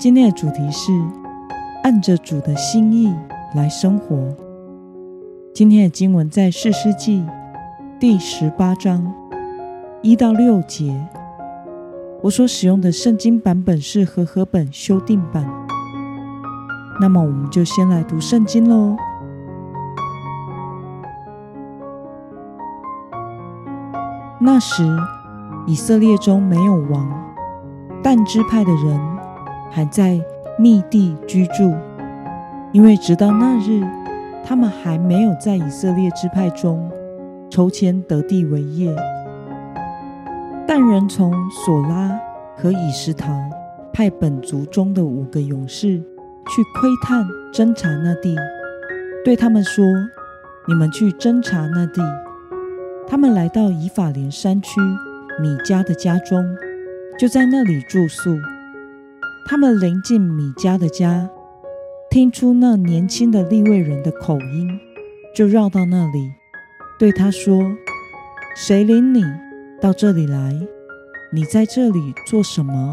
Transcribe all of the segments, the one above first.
今天的主题是按着主的心意来生活。今天的经文在四世纪第十八章一到六节。我所使用的圣经版本是和合本修订版。那么，我们就先来读圣经喽。那时，以色列中没有王，但支派的人。还在密地居住，因为直到那日，他们还没有在以色列支派中抽签得地为业。但人从索拉和以实陶派本族中的五个勇士去窥探侦查那地，对他们说：“你们去侦查那地。”他们来到以法莲山区米迦的家中，就在那里住宿。他们临近米迦的家，听出那年轻的利未人的口音，就绕到那里，对他说：“谁领你到这里来？你在这里做什么？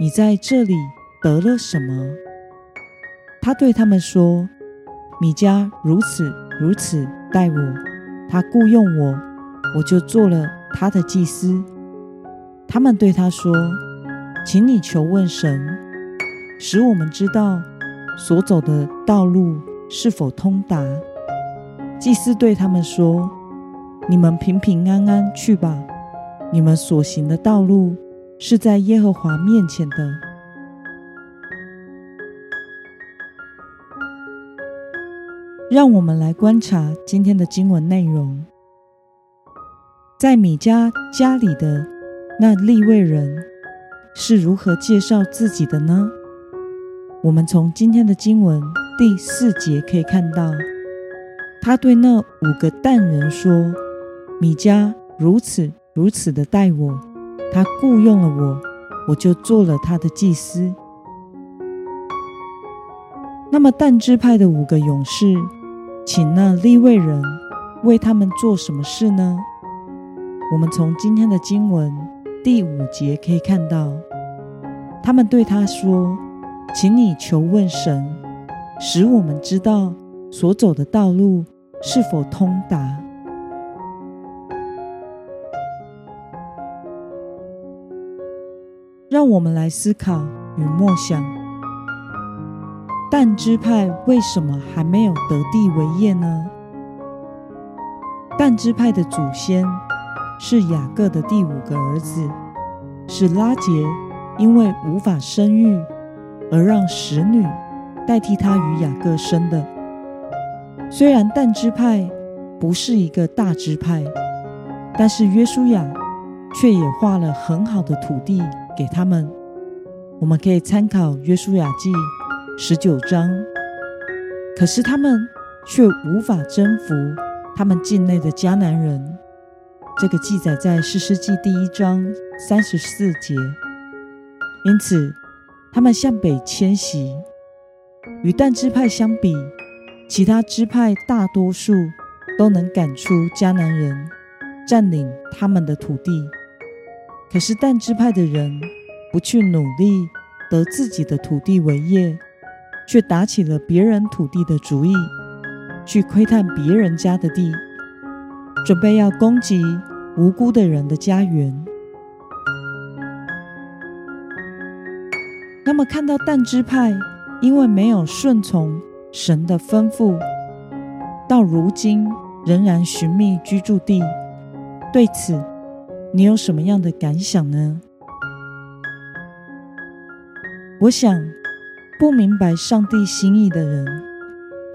你在这里得了什么？”他对他们说：“米迦如此如此待我，他雇佣我，我就做了他的祭司。”他们对他说。请你求问神，使我们知道所走的道路是否通达。祭司对他们说：“你们平平安安去吧，你们所行的道路是在耶和华面前的。”让我们来观察今天的经文内容，在米迦家里的那利未人。是如何介绍自己的呢？我们从今天的经文第四节可以看到，他对那五个淡人说：“米迦如此如此的待我，他雇佣了我，我就做了他的祭司。”那么但支派的五个勇士，请那利未人为他们做什么事呢？我们从今天的经文第五节可以看到。他们对他说：“请你求问神，使我们知道所走的道路是否通达。”让我们来思考与默想：但支派为什么还没有得地为业呢？但支派的祖先是雅各的第五个儿子，是拉杰。因为无法生育，而让使女代替他与雅各生的。虽然但支派不是一个大支派，但是约书亚却也画了很好的土地给他们。我们可以参考约书亚记十九章。可是他们却无法征服他们境内的迦南人。这个记载在士师记第一章三十四节。因此，他们向北迁徙。与但支派相比，其他支派大多数都能赶出迦南人，占领他们的土地。可是但支派的人不去努力得自己的土地为业，却打起了别人土地的主意，去窥探别人家的地，准备要攻击无辜的人的家园。那么，看到但支派因为没有顺从神的吩咐，到如今仍然寻觅居住地，对此你有什么样的感想呢？我想，不明白上帝心意的人，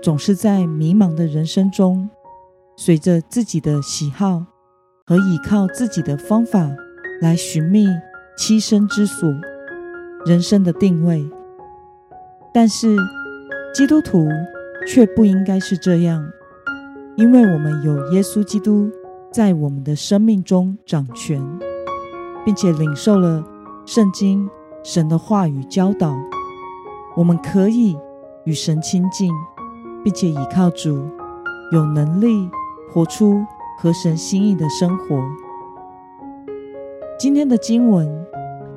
总是在迷茫的人生中，随着自己的喜好和依靠自己的方法来寻觅栖身之所。人生的定位，但是基督徒却不应该是这样，因为我们有耶稣基督在我们的生命中掌权，并且领受了圣经神的话语教导，我们可以与神亲近，并且依靠主，有能力活出合神心意的生活。今天的经文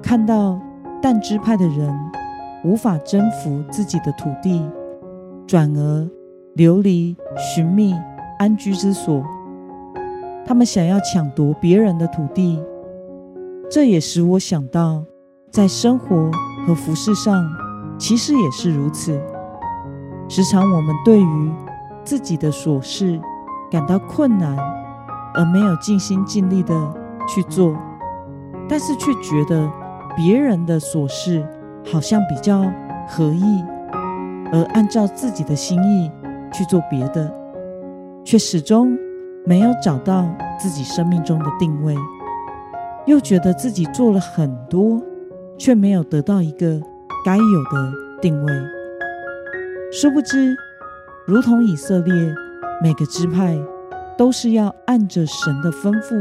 看到但支派的人无法征服自己的土地，转而流离寻觅安居之所。他们想要抢夺别人的土地，这也使我想到，在生活和服饰上，其实也是如此。时常我们对于自己的琐事感到困难，而没有尽心尽力的去做。但是却觉得别人的琐事好像比较合意，而按照自己的心意去做别的，却始终没有找到自己生命中的定位，又觉得自己做了很多，却没有得到一个该有的定位。殊不知，如同以色列每个支派都是要按着神的吩咐，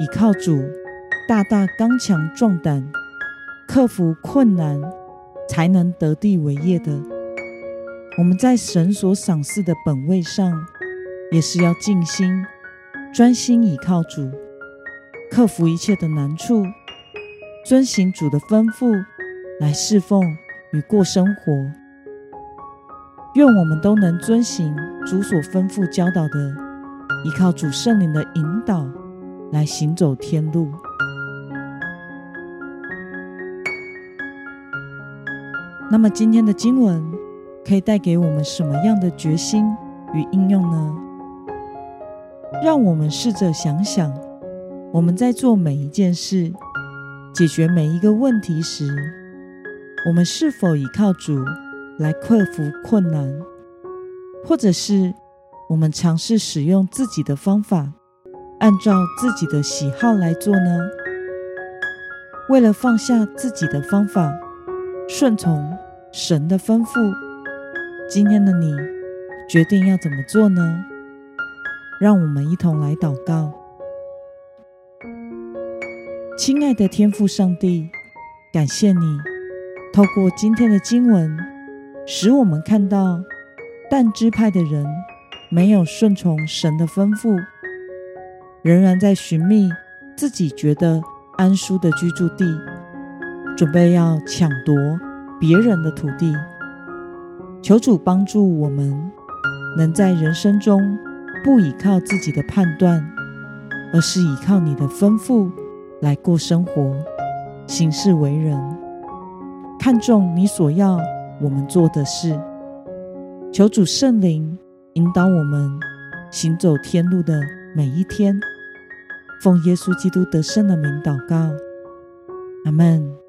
倚靠主。大大刚强壮胆，克服困难，才能得地为业的。我们在神所赏赐的本位上，也是要尽心、专心倚靠主，克服一切的难处，遵行主的吩咐来侍奉与过生活。愿我们都能遵行主所吩咐教导的，依靠主圣灵的引导来行走天路。那么今天的经文可以带给我们什么样的决心与应用呢？让我们试着想想，我们在做每一件事、解决每一个问题时，我们是否依靠主来克服困难，或者是我们尝试使用自己的方法，按照自己的喜好来做呢？为了放下自己的方法，顺从。神的吩咐，今天的你决定要怎么做呢？让我们一同来祷告。亲爱的天父上帝，感谢你透过今天的经文，使我们看到但支派的人没有顺从神的吩咐，仍然在寻觅自己觉得安舒的居住地，准备要抢夺。别人的土地，求主帮助我们，能在人生中不依靠自己的判断，而是依靠你的吩咐来过生活、行事为人，看重你所要我们做的事。求主圣灵引导我们行走天路的每一天。奉耶稣基督得胜的名祷告，阿门。